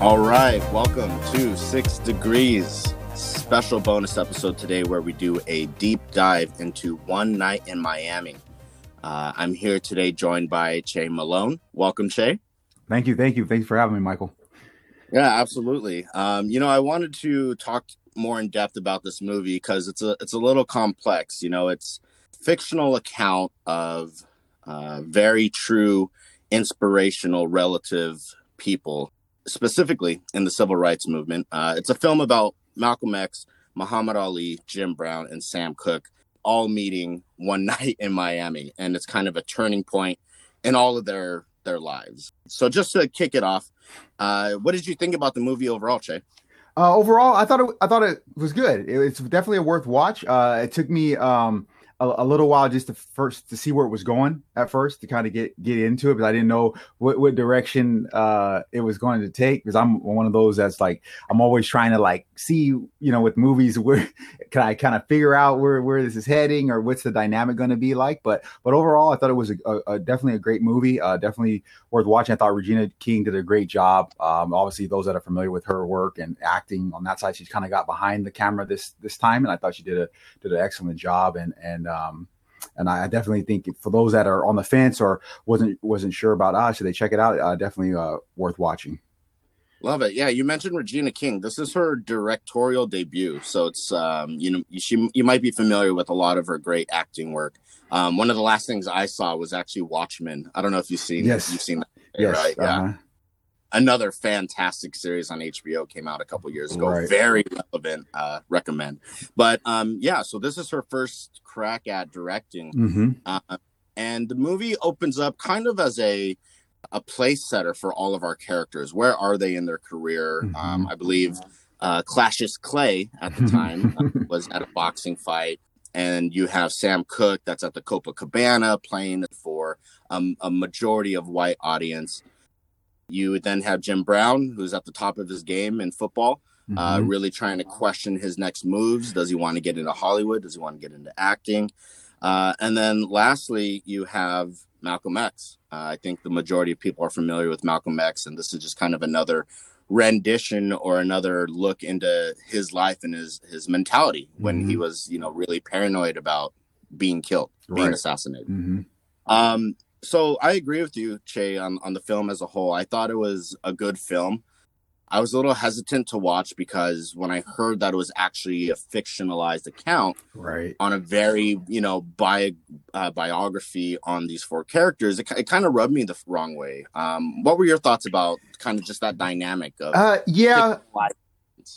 All right, welcome to Six Degrees special bonus episode today where we do a deep dive into One Night in Miami. Uh, I'm here today joined by Che Malone. Welcome, Che. Thank you, thank you, thanks for having me, Michael. Yeah, absolutely. Um, you know, I wanted to talk more in depth about this movie because it's a it's a little complex. You know, it's fictional account of uh, very true, inspirational, relative people, specifically in the civil rights movement. Uh, it's a film about Malcolm X, Muhammad Ali, Jim Brown, and Sam Cooke all meeting one night in Miami, and it's kind of a turning point in all of their their lives. So, just to kick it off, uh, what did you think about the movie overall, Che? Uh, overall, I thought it. I thought it was good. It, it's definitely a worth watch. Uh, it took me um, a, a, little while just to first to see where it was going at first to kind of get get into it because I didn't know what, what direction uh, it was going to take because I'm one of those that's like I'm always trying to like see you know with movies where can I kind of figure out where where this is heading or what's the dynamic going to be like but but overall I thought it was a, a, a definitely a great movie uh, definitely worth watching. I thought Regina King did a great job. Um, obviously those that are familiar with her work and acting on that side she's kind of got behind the camera this this time and I thought she did a did an excellent job and and um, and I definitely think for those that are on the fence or wasn't wasn't sure about ah should they check it out uh, definitely uh, worth watching. Love it. Yeah, you mentioned Regina King. This is her directorial debut, so it's um, you know she you might be familiar with a lot of her great acting work. Um, one of the last things I saw was actually Watchmen. I don't know if you've seen yes. you've seen that, yes. right? Uh-huh. Yeah another fantastic series on HBO came out a couple years ago. Right. Very relevant. Uh, recommend. But um, yeah, so this is her first crack at directing, mm-hmm. uh, and the movie opens up kind of as a a place setter for all of our characters. Where are they in their career? Mm-hmm. Um, I believe uh, Cassius Clay at the time uh, was at a boxing fight. And you have Sam Cooke that's at the Copacabana playing for um, a majority of white audience. You would then have Jim Brown, who's at the top of his game in football, uh, mm-hmm. uh, really trying to question his next moves. Does he want to get into Hollywood? Does he want to get into acting? Uh, and then lastly, you have Malcolm X. Uh, I think the majority of people are familiar with Malcolm X, and this is just kind of another rendition or another look into his life and his his mentality when mm-hmm. he was, you know, really paranoid about being killed, being right. assassinated. Mm-hmm. Um, so I agree with you, Che, on, on the film as a whole. I thought it was a good film. I was a little hesitant to watch because when I heard that it was actually a fictionalized account, right, on a very you know bi- uh, biography on these four characters, it, it kind of rubbed me the wrong way. Um, what were your thoughts about kind of just that dynamic of? Uh, yeah,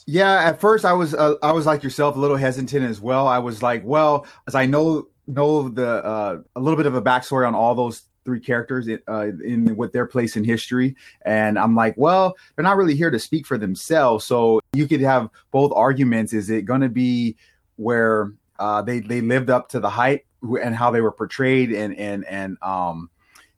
yeah. At first, I was uh, I was like yourself, a little hesitant as well. I was like, well, as I know know the uh, a little bit of a backstory on all those three characters in, uh, in what their place in history. And i'm like well they're not really here to speak for themselves. So you could have both arguments. Is it going to be where uh, they they lived up to the hype and how they were portrayed and and and um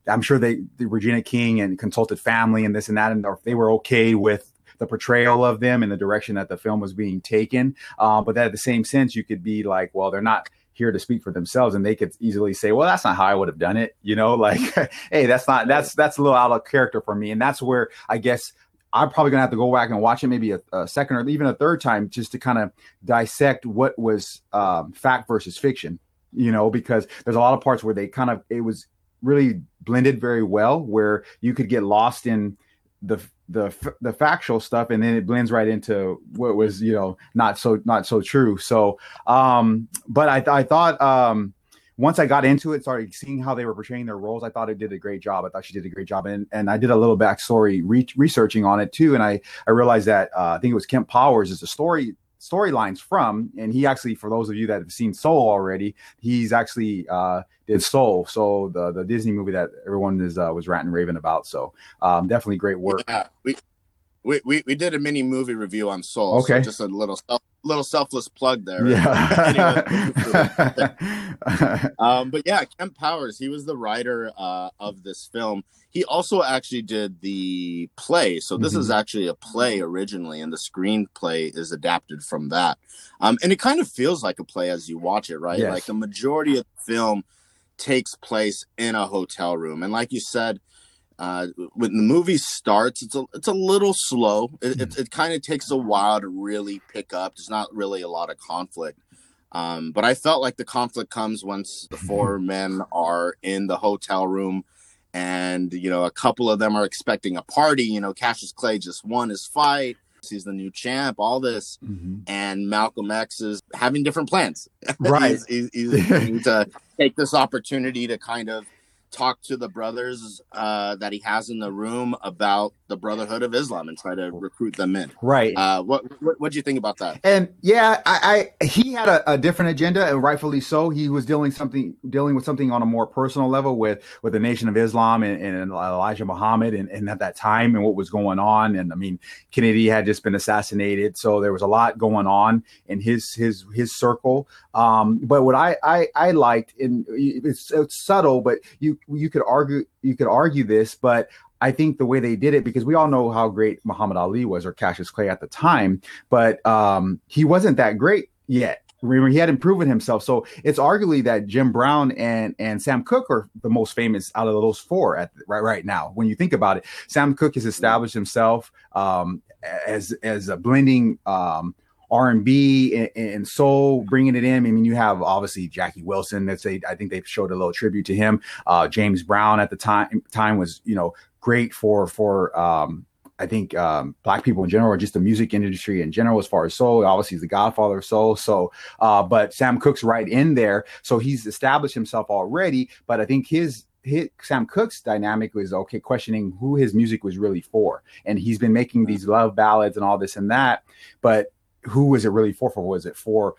i'm sure they the regina king and consulted family and this and that and they were okay with the portrayal of them and the direction that the film was being taken. Uh, but at the same sense you could be like well they're not here to speak for themselves and they could easily say well that's not how i would have done it you know like hey that's not that's that's a little out of character for me and that's where i guess i'm probably gonna have to go back and watch it maybe a, a second or even a third time just to kind of dissect what was um, fact versus fiction you know because there's a lot of parts where they kind of it was really blended very well where you could get lost in the the the factual stuff and then it blends right into what was you know not so not so true. So um but i i thought um once i got into it started seeing how they were portraying their roles i thought it did a great job. I thought she did a great job. And and i did a little backstory re- researching on it too. And i i realized that uh, i think it was kemp powers is a story storylines from. And he actually, for those of you that have seen Soul already, he's actually uh, did Soul, so the the Disney movie that everyone is uh, was ranting raving about. So um, definitely great work. Yeah, we, we we we did a mini movie review on Soul. Okay, so just a little self, little selfless plug there. Yeah. um, but yeah, Kemp Powers, he was the writer uh, of this film he also actually did the play. So this mm-hmm. is actually a play originally, and the screenplay is adapted from that. Um, and it kind of feels like a play as you watch it, right? Yes. Like the majority of the film takes place in a hotel room, and like you said, uh, when the movie starts, it's a it's a little slow. It, it, it kind of takes a while to really pick up. There's not really a lot of conflict, um, but I felt like the conflict comes once the four men are in the hotel room, and you know a couple of them are expecting a party. You know, Cassius Clay just won his fight. He's the new champ. All this, mm-hmm. and Malcolm X is having different plans. Right, he's, he's, he's to take this opportunity to kind of talk to the brothers uh, that he has in the room about the Brotherhood of Islam and try to recruit them in. Right. Uh, what what do you think about that? And yeah, I, I he had a, a, different agenda, and rightfully so. He was dealing something dealing with something on a more personal level with with the Nation of Islam and, and Elijah Muhammad, and, and at that time and what was going on. And I mean, Kennedy had just been assassinated, so there was a lot going on in his his his circle. Um, but what I I, I liked, and it's, it's subtle, but you you could argue you could argue this, but I think the way they did it, because we all know how great Muhammad Ali was or Cassius Clay at the time, but um, he wasn't that great yet. Remember, he hadn't proven himself. So it's arguably that Jim Brown and and Sam Cooke are the most famous out of those four at right right now. When you think about it, Sam Cooke has established himself um, as as a blending um, R and B and soul, bringing it in. I mean, you have obviously Jackie Wilson. That's a, I think they showed a little tribute to him. Uh, James Brown at the time time was you know great for for um, I think um, black people in general, or just the music industry in general, as far as soul. Obviously, he's the godfather of soul. So, uh, but Sam Cooke's right in there, so he's established himself already. But I think his his, Sam Cooke's dynamic was okay, questioning who his music was really for. And he's been making these love ballads and all this and that, but who was it really for? For was it for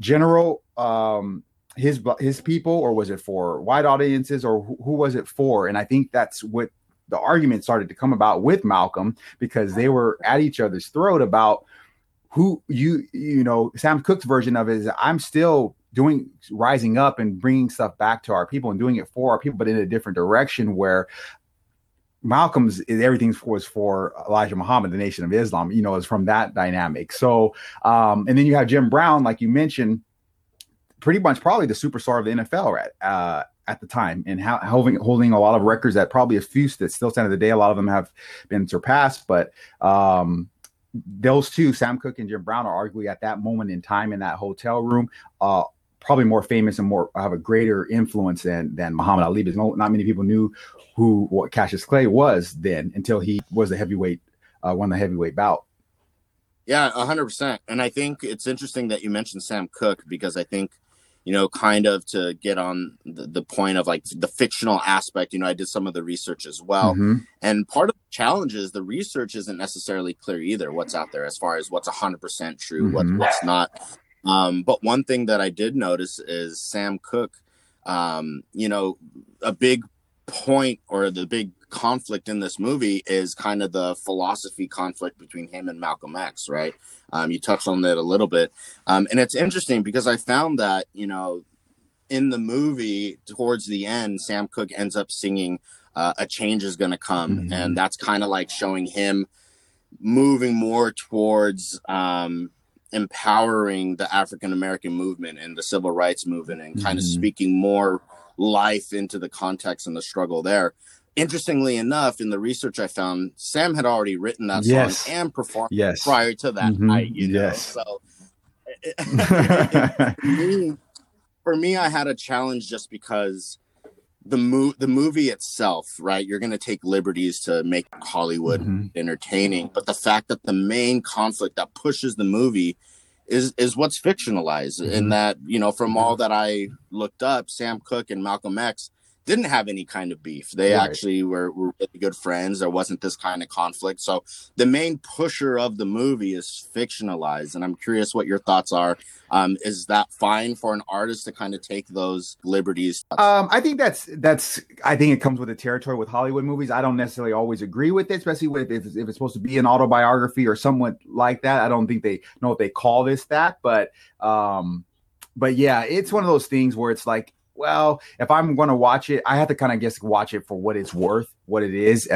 general um, his his people, or was it for white audiences, or who, who was it for? And I think that's what the argument started to come about with Malcolm because they were at each other's throat about who you you know Sam Cooke's version of it is I'm still doing rising up and bringing stuff back to our people and doing it for our people, but in a different direction where Malcolm's everything was for Elijah Muhammad, the Nation of Islam, you know, is from that dynamic. So, um, and then you have Jim Brown, like you mentioned, pretty much probably the superstar of the NFL at uh, at the time, and ha- holding holding a lot of records that probably a few that still stand to the day. A lot of them have been surpassed, but um, those two, Sam Cooke and Jim Brown, are arguably at that moment in time in that hotel room. Uh, probably more famous and more have a greater influence than than Muhammad Ali because not many people knew who what Cassius Clay was then until he was the heavyweight uh, won the heavyweight bout. Yeah, a hundred percent. And I think it's interesting that you mentioned Sam Cooke because I think you know, kind of to get on the, the, point of like the fictional aspect, you know, I did some of the research as well. Mm-hmm. And part of the challenge is the research isn't necessarily clear either, what's out there as far as what's 100% true, mm-hmm. what, what's not. Um, but one thing that I did notice is Sam Cooke. um, you know, a big point or the big conflict in this movie is kind of the philosophy conflict between him and Malcolm X, right? Um, you touched on that a little bit. Um, and it's interesting because I found that, you know, in the movie towards the end, Sam Cooke ends up singing uh, A Change is Gonna Come. Mm-hmm. And that's kind of like showing him moving more towards um, empowering the African American movement and the civil rights movement and kind of mm-hmm. speaking more life into the context and the struggle there. Interestingly enough, in the research I found, Sam had already written that yes. song and performed yes. prior to that mm-hmm. night. You know? Yes. So me, for me, I had a challenge just because the mo- the movie itself, right? You're going to take liberties to make Hollywood mm-hmm. entertaining, but the fact that the main conflict that pushes the movie is is what's fictionalized, mm-hmm. in that you know, from all that I looked up, Sam Cooke and Malcolm X didn't have any kind of beef. They right. actually were, were really good friends. There wasn't this kind of conflict. So the main pusher of the movie is fictionalized. And I'm curious what your thoughts are. Um, is that fine for an artist to kind of take those liberties? Um, I think that's that's I think it comes with the territory with Hollywood movies. I don't necessarily always agree with it, especially with if it's, if it's supposed to be an autobiography or somewhat like that. I don't think they know if they call this that, but um, but yeah, it's one of those things where it's like well, if I'm going to watch it, I have to kind of guess watch it for what it's worth, what it is,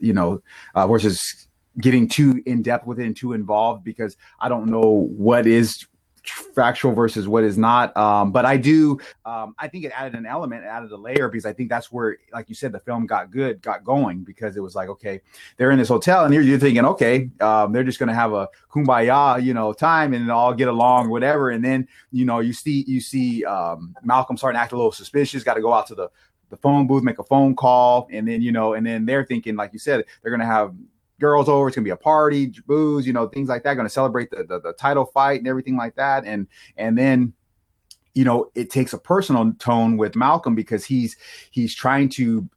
you know, uh, versus getting too in depth with it and too involved because I don't know what is factual versus what is not. Um, but I do, um, I think it added an element, added a layer because I think that's where, like you said, the film got good, got going because it was like, okay, they're in this hotel and you're, thinking, okay, um, they're just going to have a kumbaya, you know, time and all get along, whatever. And then, you know, you see, you see um, Malcolm starting to act a little suspicious, got to go out to the, the phone booth, make a phone call. And then, you know, and then they're thinking, like you said, they're going to have girls over. It's gonna be a party, booze, you know, things like that. To celebrate the, the, the title fight and everything like that. And and then you know it takes a personal tone with Malcolm because he's he's trying to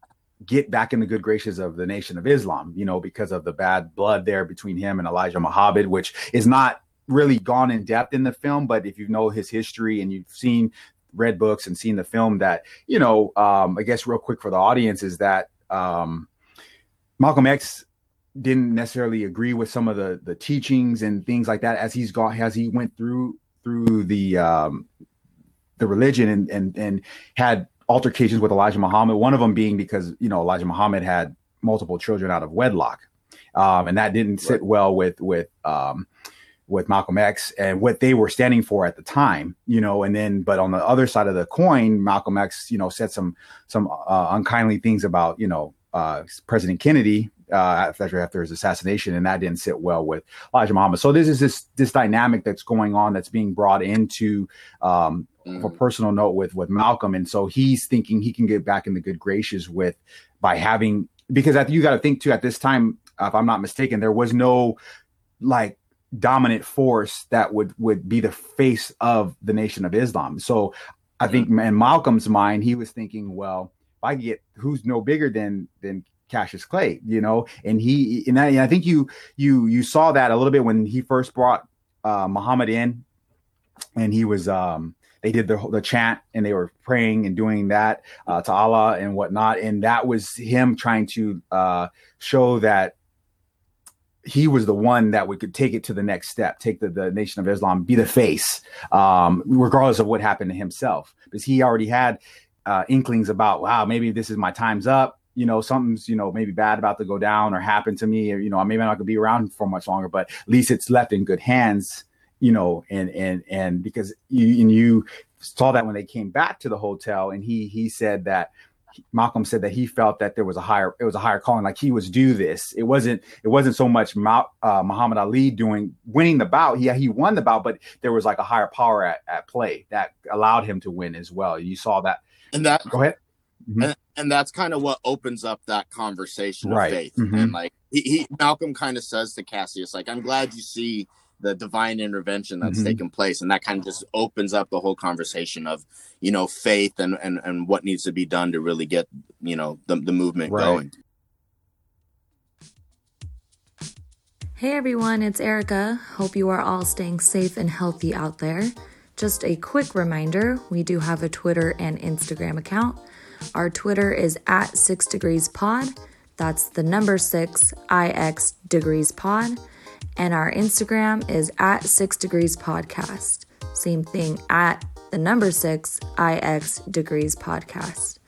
get back in the good graces of the Nation of Islam. You know because of the bad blood there between him and Elijah Muhammad, which is not really gone in depth in the film. But if you know his history and you've seen read books and seen the film, that you know, um, I guess real quick for the audience is that um, Malcolm X didn't necessarily agree with some of the the teachings and things like that as he's gone as he went through through the um the religion and and and had altercations with Elijah Muhammad. One of them being because you know Elijah Muhammad had multiple children out of wedlock, um, and that didn't sit well with with um, with Malcolm X and what they were standing for at the time. You know, and then but on the other side of the coin, Malcolm X, you know, said some some uh, unkindly things about you know uh, President Kennedy uh, after after his assassination, and that didn't sit well with Elijah Muhammad. So this is this this dynamic that's going on that's being brought into um, mm. for personal note with with Malcolm, and so he's thinking he can get back in the good graces with by having because I, you got to think too at this time, if I'm not mistaken, there was no like dominant force that would would be the face of the Nation of Islam. So I think in Malcolm's mind, he was thinking, well, if I get who's no bigger than than Cassius Clay, you know, and he and I, and I, think you you you saw that a little bit when he first brought uh, Muhammad in, and he was um they did the the chant and they were praying and doing that uh, to Allah and whatnot, and that was him trying to uh, show that he was the one that we could take it to the next step, take the, the Nation of Islam, be the face, um, regardless of what happened to himself, because he already had uh, inklings about, wow, maybe this is my time's up you know something's you know maybe bad about to go down or happen to me or you know maybe I'm not gonna be around for much longer but at least it's left in good hands you know and and and because you and you saw that when they came back to the hotel and he he said that Malcolm said that he felt that there was a higher it was a higher calling like he was due this. It wasn't it wasn't so much Ma, uh, Muhammad Ali doing winning the bout. Yeah he won the bout but there was like a higher power at, at play that allowed him to win as well. You saw that. And that go ahead Mm-hmm. And, and, that's kind of what opens up that conversation right. of faith. Mm-hmm. And like he, he Malcolm kind of says to Cassius, like, I'm glad you see the divine intervention that's mm-hmm. taken place. And that kind of just opens up the whole conversation of, you know, faith and, and, and what needs to be done to really get, you know, the, the movement right. going. Hey everyone, it's Erica. Hope you are all staying safe and healthy out there. Just a quick reminder we do have a Twitter and Instagram account. Our Twitter is at 6 degrees pod. That's the number 6 IX degrees pod. And our Instagram is at 6 degrees podcast. Same thing at the number 6 IX degrees podcast.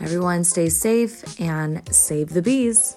Everyone stay safe and save the bees.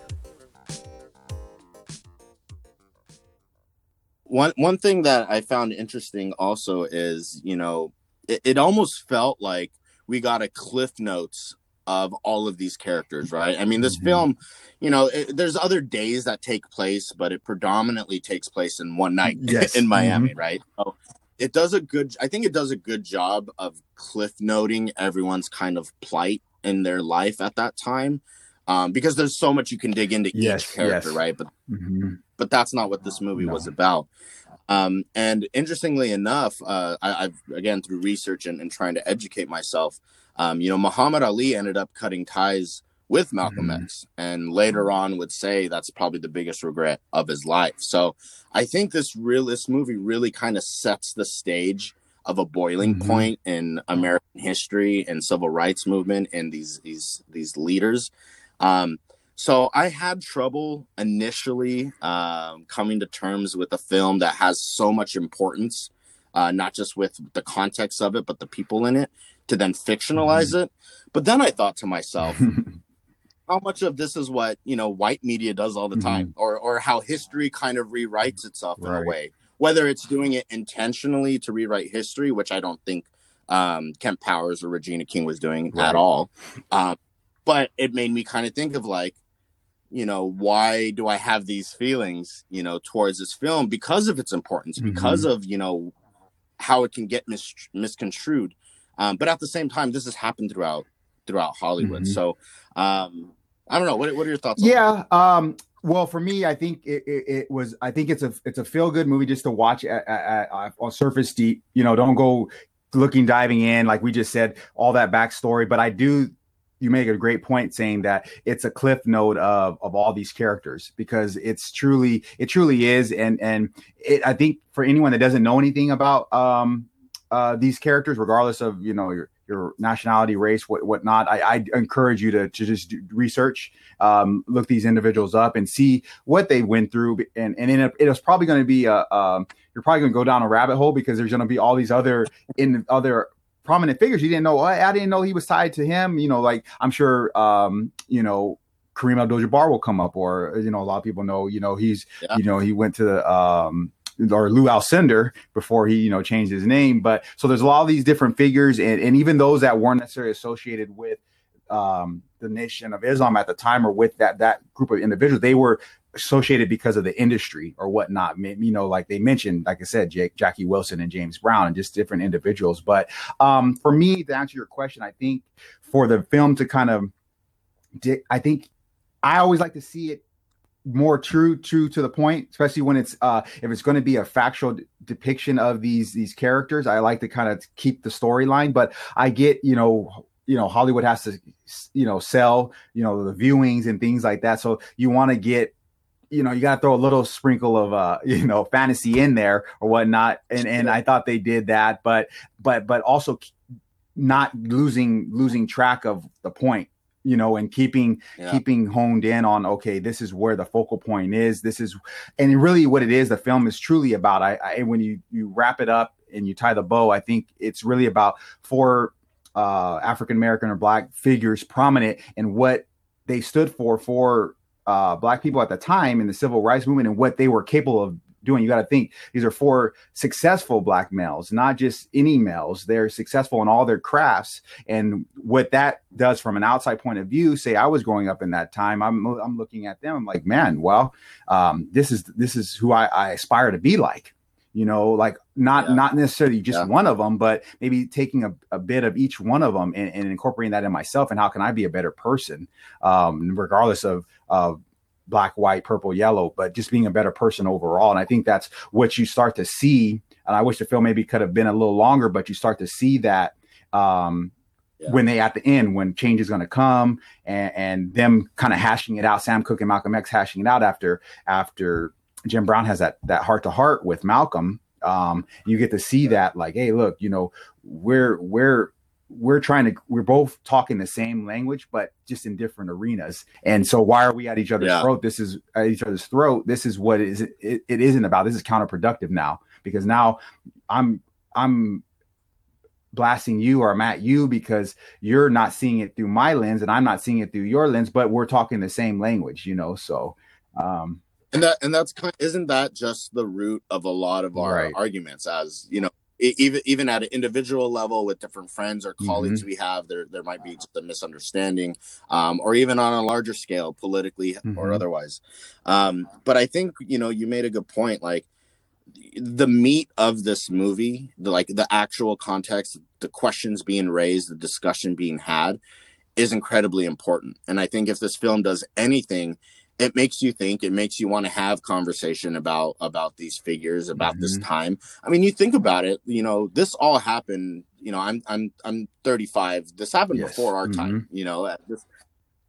One one thing that I found interesting also is, you know, it, it almost felt like we got a cliff notes of all of these characters, right? I mean, this mm-hmm. film, you know, it, there's other days that take place, but it predominantly takes place in one night yes. in Miami, mm-hmm. right? So it does a good, I think it does a good job of cliff noting everyone's kind of plight in their life at that time. Um, because there's so much you can dig into yes, each character, yes. right? But mm-hmm. but that's not what this movie no. was about. Um, and interestingly enough, uh, I, have again through research and, and, trying to educate myself, um, you know, Muhammad Ali ended up cutting ties with Malcolm mm-hmm. X, and later on would say that's probably the biggest regret of his life. So I think this real this movie really kind of sets the stage of a boiling mm-hmm. point in American history and civil rights movement and these these these leaders. Um, so I had trouble initially um, coming to terms with a film that has so much importance, uh, not just with the context of it, but the people in it, to then fictionalize mm-hmm. it. But then I thought to myself, how much of this is what you know white media does all the time, mm-hmm. or or how history kind of rewrites itself right. in a way, whether it's doing it intentionally to rewrite history, which I don't think um, Kemp Powers or Regina King was doing right. at all. Um, but it made me kind of think of like, you know, why do I have these feelings, you know, towards this film because of its importance, mm-hmm. because of, you know, how it can get mis- misconstrued. Um, but at the same time, this has happened throughout throughout Hollywood. Mm-hmm. So um, I don't know. What, what are your thoughts? Yeah. Um, well, for me, I think it, it, it, was. I think it's a it's a feel good movie just to watch at, at, at, on surface deep. You know, don't go looking diving in like we just said all that backstory. But I do. You make a great point saying that it's a cliff note of of all these characters because it's truly it truly is and and it, I think for anyone that doesn't know anything about um uh these characters, regardless of you know your your nationality, race, what whatnot. I, I encourage you to, to just research, um, look these individuals up, and see what they went through. And and in a, it was probably going to be a um, you're probably going to go down a rabbit hole because there's going to be all these other in other prominent figures you didn't know. I, I didn't know he was tied to him. You know, like I'm sure um, you know Kareem Abdul-Jabbar will come up, or you know, a lot of people know, you know, he's, yeah. you know, he went to um, or Lou Alcindor before he, you know, changed his name. But so there's a lot of these different figures, and, and even those that weren't necessarily associated with um, the nation of Islam at the time or with that that group of individuals, they were associated because of the industry or whatnot. You know, like they mentioned, like I said, Jake, Jackie Wilson and James Brown, and just different individuals. But um, for me, to answer your question, I think for the film to kind of, I think I always like to see it more true true to the point especially when it's uh if it's going to be a factual d- depiction of these these characters i like to kind of keep the storyline but i get you know you know hollywood has to you know sell you know the viewings and things like that so you want to get you know you got to throw a little sprinkle of uh you know fantasy in there or whatnot and and i thought they did that but but but also not losing losing track of the point you know, and keeping yeah. keeping honed in on okay, this is where the focal point is. This is, and really what it is. The film is truly about. I, I when you you wrap it up and you tie the bow, I think it's really about four uh, African American or Black figures prominent and what they stood for for uh, Black people at the time in the civil rights movement and what they were capable of doing. You got to think these are four successful black males, not just any males. They're successful in all their crafts. And what that does from an outside point of view, say I was growing up in that time, I'm I'm looking at them, I'm like, man, well, um, this is this is who I, I aspire to be like you know like not yeah. not necessarily just yeah. one of them but maybe taking a, a bit of each one of them and, and, incorporating that in myself and how can i be a better person um, regardless of of black, white, purple, yellow, but just being a better person overall. And I think that's what you start to see. And I wish the film maybe could have been a little longer, but you start to see that um, yeah. when they at the end when change is going to come and, and them kind of hashing it out. Sam Cooke and Malcolm X hashing it out after after Jim Brown has that that heart to heart with Malcolm. Um, you get to see that like, hey, look, you know, we're we're we're trying to we're both talking the same language but just in different arenas. And so why are we at each other's yeah. throat? This is at each other's throat. This is what it is it, it isn't about. This is counterproductive now. Because now i'm i'm blasting you or i'm at you because you're not seeing it through my lens and i'm not seeing it through your lens but we're talking the same language you know? So um and that and that's kind of, isn't that just the root of a lot of our right. arguments as you know even even at an individual level with different friends or colleagues mm-hmm. we have there there might be just a misunderstanding um, or even on a larger scale politically mm-hmm. or otherwise um, but i think you know you made a good point like the meat of this movie the like the actual context the questions being raised the discussion being had is incredibly important and i think if this film does anything it makes you think it makes you want to have conversation about about these figures about mm-hmm. this time i mean you think about it you know this all happened you know i'm i'm i'm 35 this happened yes. before our mm-hmm. time you know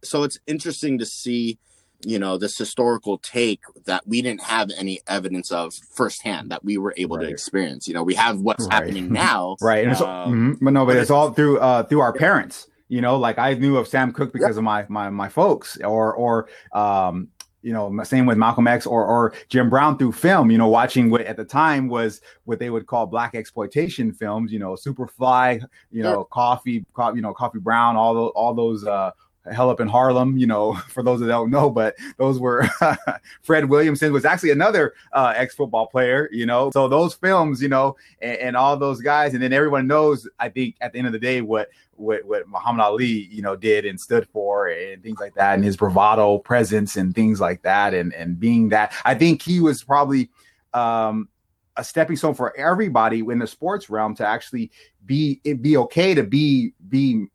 so it's interesting to see you know this historical take that we didn't have any evidence of firsthand that we were able right. to experience you know we have what's right. happening now right and um, mm-hmm. but no but it's all through uh through our parents you know, like I knew of Sam Cooke because of my my my folks, or or um, you know, same with Malcolm X or or Jim Brown through film. You know, watching what at the time was what they would call black exploitation films. You know, Superfly, you know, Coffy, co- you know, Coffee Brown, all those all those uh, Hell Up in Harlem, you know, for those that don't know, but those were Fred Williamson was actually another uh, ex football player, you know. So those films, you know, and, and, all those guys, and then everyone knows, I think, at the end of the day, what what what Muhammad Ali, you know, did and stood for, and things like that, and his bravado presence and things like that, and and being that, I think he was probably. Um, a stepping stone for everybody in the sports realm to actually be be okay to be be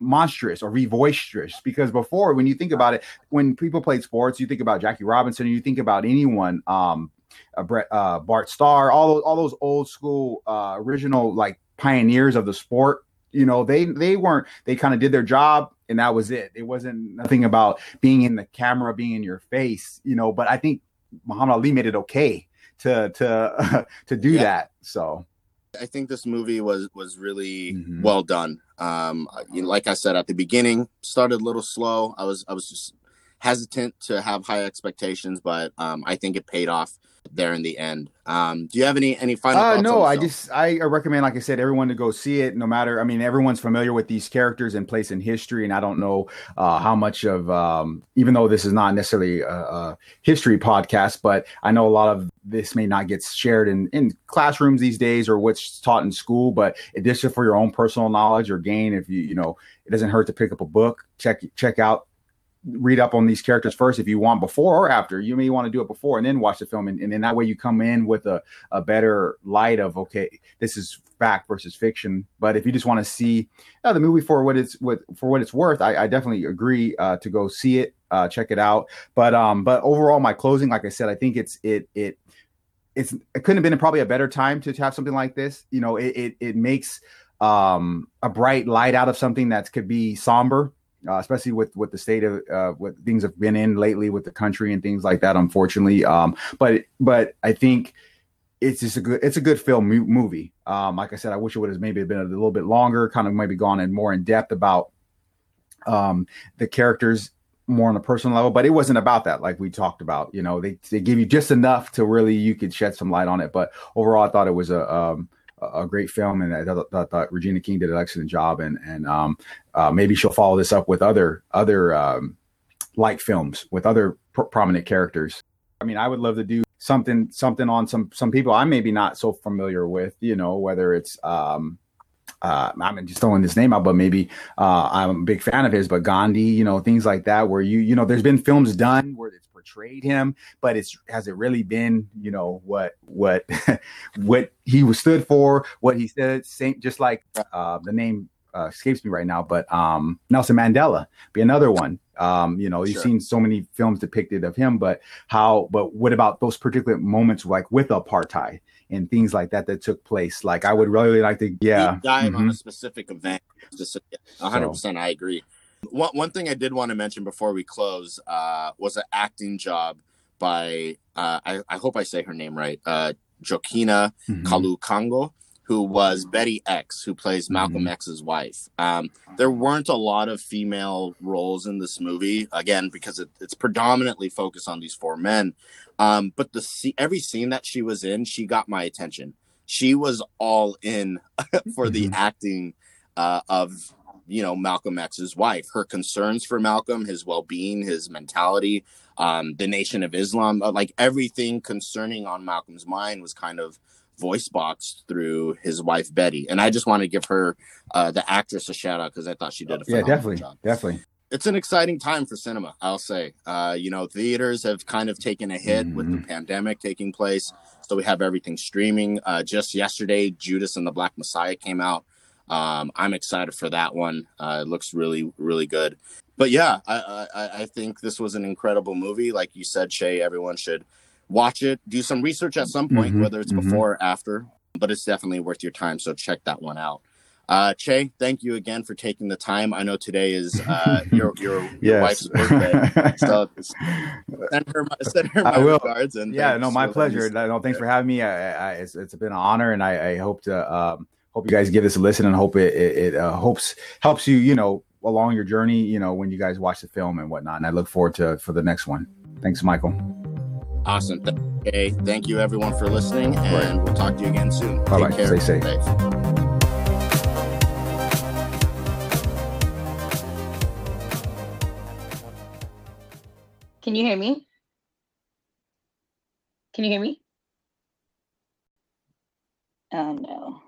monstrous or be boisterous because before when you think about it when people played sports you think about jackie robinson and you think about anyone um uh, Brett, uh, bart starr all those all those old school uh original like pioneers of the sport you know they they weren't they kind of did their job and that was it. It wasn't nothing about being in the camera being in your face you know but i think muhammad ali made it okay to to uh, to do yeah. that so I think this movie was was really mm-hmm. well done. Um, you know, like I said at the beginning, started a little slow. I was I was just hesitant to have high expectations, but um, I think it paid off there in the end. Um, do you have any any final? Uh, no, I just I recommend, like I said, everyone to go see it. No matter, I mean, everyone's familiar with these characters and place in history, and I don't know uh, how much of, um, even though this is not necessarily a, a, history podcast, but I know a lot of this may not get shared in in classrooms these days or what's taught in school. But it just for your own personal knowledge or gain, if you you know, it doesn't hurt to pick up a book, check check out read up on these characters first if you want before or after. You may want to do it before and then watch the film and, and then that way you come in with a, a better light of okay this is fact versus fiction. But if you just want to see uh, the movie for what it's what for what it's worth i, I definitely agree uh, to go see it uh, check it out. But um but overall my closing like i said i think it's it it it's it couldn't have been probably a better time to have something like this. You know it it, it makes um a bright light out of something that could be somber uh, especially with with the state of uh, what things have been in lately with the country and things like that. Unfortunately, um, but but I think it's just a good it's a good film movie. Um, like I said, I wish it would have maybe been a little bit longer, kind of maybe gone in more in depth about um, the characters more on a personal level, but it wasn't about that. Like we talked about, you know, they they give you just enough to really you could shed some light on it. But overall, I thought it was a um, a great film, and I thought, thought, thought, Regina King did an excellent job, and and um, uh, maybe she'll follow this up with other other um, like films with other pr- prominent characters. I mean, I would love to do something something on some some people I'm maybe not so familiar with, you know, whether it's um, uh, I'm just throwing this name out, but maybe uh, I'm a big fan of his, but Gandhi, you know, things like that, where you, you know, there's been films done where it's portrayed him, but it's has it really been, you know, what what what he was stood for, what he said, same, just like uh, the name uh, escapes me right now, but um, Nelson Mandela be another one. Um, you know, you've sure. seen so many films depicted of him, but how? But what about those particular moments, like with apartheid and things like that that took place? Like, I would really like to, yeah, dive mm-hmm. on a specific event. Just 100. So, percent I agree. One one thing I did want to mention before we close uh, was an acting job by uh, I, I hope I say her name right, uh, Joaquina mm-hmm. Kalukango, who was Betty X, who plays Malcolm mm-hmm. X's wife. Um, there weren't a lot of female roles in this movie, again because it, it's predominantly focused on these four men. Um, but the every scene that she was in, she got my attention. She was all in for the mm-hmm. acting uh, of you know Malcolm X's wife. Her concerns for Malcolm, his well-being, his mentality, um, the Nation of Islam, uh, like everything concerning on Malcolm's mind was kind of voice boxed through his wife Betty. And I just want to give her uh, the actress a shout out because I thought she did a yeah, definitely, job. definitely. It's an exciting time for cinema, I'll say. Uh, you know, theaters have kind of taken a hit mm-hmm. with the mm-hmm. pandemic taking place, so we have everything streaming. Uh, just yesterday, Judas and the Black Messiah came out. Um, I'm excited for that one. Uh, it looks really, really good. But yeah, I, I, I think this was an incredible movie. Like you said, Che, everyone should watch it, do some research at some point, mm-hmm, whether it's mm-hmm. before or after. But it's definitely worth your time. So check that one out. Uh, che, thank you again for taking the time. I know today is uh, your your, your wife's birthday, so send her my, send her my I will. regards. And yeah, no, my pleasure. No, thanks for having me. I, I, it's, it's been an honor, and I, I hope to. Um, hope you guys give this a listen and hope it it, it uh, hopes helps you you know along your journey you know when you guys watch the film and whatnot and i look forward to for the next one thanks michael awesome okay thank you everyone for listening and right. we'll talk to you again soon bye bye stay safe. safe. Can you hear me? Can you hear me? Oh no.